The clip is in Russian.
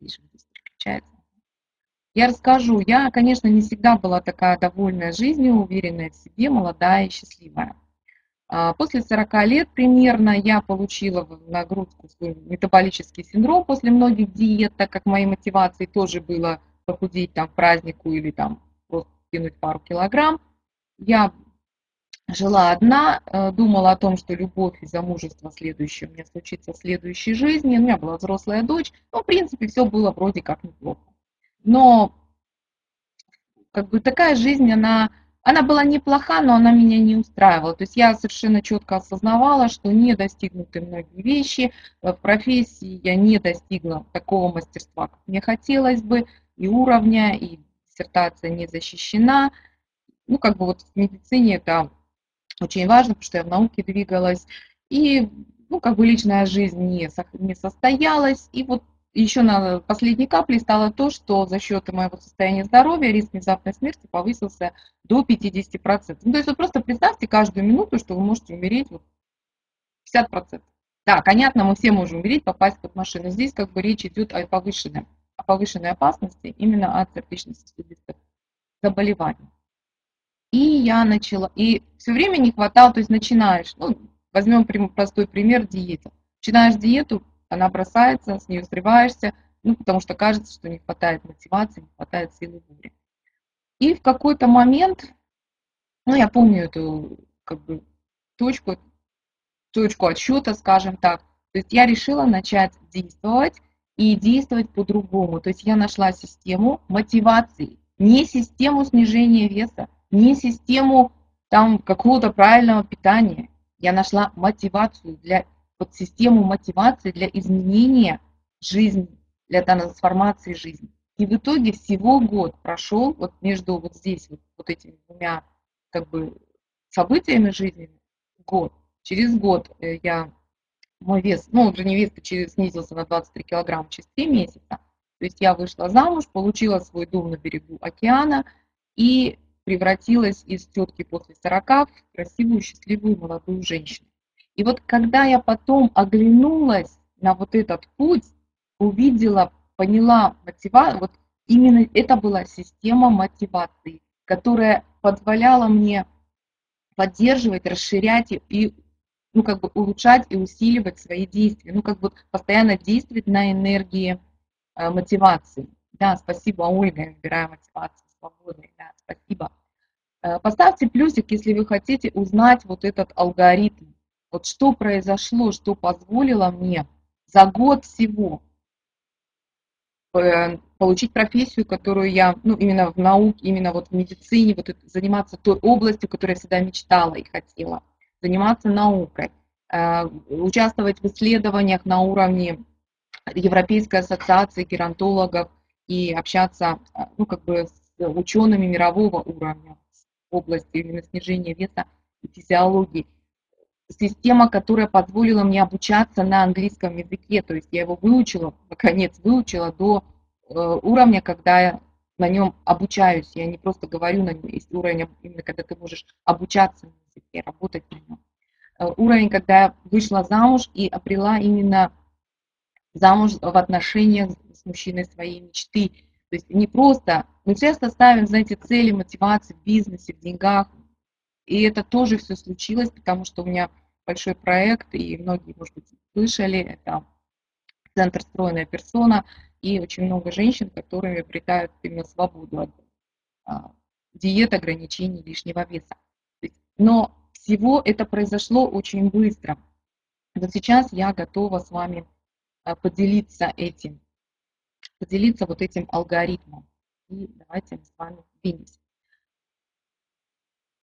Здесь переключается. Я расскажу. Я, конечно, не всегда была такая довольная жизнью, уверенная в себе, молодая и счастливая. А, после 40 лет примерно я получила в нагрузку свой метаболический синдром после многих диет, так как моей мотивацией тоже было похудеть там в празднику или там просто кинуть пару килограмм. Я жила одна, э, думала о том, что любовь и замужество следующее меня случится в следующей жизни. У меня была взрослая дочь, но в принципе все было вроде как неплохо. Но как бы такая жизнь, она она была неплоха, но она меня не устраивала. То есть я совершенно четко осознавала, что не достигнуты многие вещи. В профессии я не достигла такого мастерства, как мне хотелось бы, и уровня, и диссертация не защищена. Ну, как бы вот в медицине это очень важно, потому что я в науке двигалась. И, ну, как бы личная жизнь не, не состоялась. И вот еще на последней каплей стало то, что за счет моего состояния здоровья риск внезапной смерти повысился до 50%. Ну, то есть вы просто представьте каждую минуту, что вы можете умереть вот 50%. Да, понятно, мы все можем умереть, попасть под машину. Здесь как бы речь идет о повышенной, о повышенной опасности именно от сердечно-сосудистых заболеваний. И я начала, и все время не хватало, то есть начинаешь, ну, возьмем простой пример диета. Начинаешь диету, она бросается, с нее срываешься, ну, потому что кажется, что не хватает мотивации, не хватает силы воли. И в какой-то момент, ну, я помню эту, как бы, точку, точку отсчета, скажем так, то есть я решила начать действовать и действовать по-другому. То есть я нашла систему мотивации, не систему снижения веса, не систему там какого-то правильного питания. Я нашла мотивацию для вот систему мотивации для изменения жизни, для трансформации жизни. И в итоге всего год прошел вот между вот здесь, вот, вот этими двумя как бы событиями жизни, год. Через год э, я, мой вес, ну уже не вес, через, снизился на 23 килограмма через 3 месяца. То есть я вышла замуж, получила свой дом на берегу океана и превратилась из тетки после 40 в красивую, счастливую молодую женщину. И вот когда я потом оглянулась на вот этот путь, увидела, поняла мотивацию, вот именно это была система мотивации, которая позволяла мне поддерживать, расширять и ну, как бы улучшать и усиливать свои действия, ну, как бы постоянно действовать на энергии э, мотивации. Да, спасибо, Ольга, я выбираю мотивацию свободной, да, спасибо. Э, поставьте плюсик, если вы хотите узнать вот этот алгоритм, вот что произошло, что позволило мне за год всего э, получить профессию, которую я, ну, именно в науке, именно вот в медицине, вот заниматься той областью, которую я всегда мечтала и хотела, заниматься наукой, э, участвовать в исследованиях на уровне Европейской ассоциации геронтологов и общаться, ну, как бы с учеными мирового уровня в области именно снижения веса и физиологии система, которая позволила мне обучаться на английском языке. То есть я его выучила, наконец выучила до э, уровня, когда я на нем обучаюсь. Я не просто говорю на нем, есть уровень, именно когда ты можешь обучаться на языке, работать на нем. Э, уровень, когда я вышла замуж и обрела именно замуж в отношениях с мужчиной своей мечты. То есть не просто, мы часто ставим, знаете, цели, мотивации в бизнесе, в деньгах, и это тоже все случилось, потому что у меня большой проект, и многие, может быть, слышали, это Центр «Стройная персона», и очень много женщин, которые обретают именно свободу от а, диет, ограничений лишнего веса. Но всего это произошло очень быстро. Вот сейчас я готова с вами а, поделиться этим, поделиться вот этим алгоритмом. И давайте мы с вами двинемся.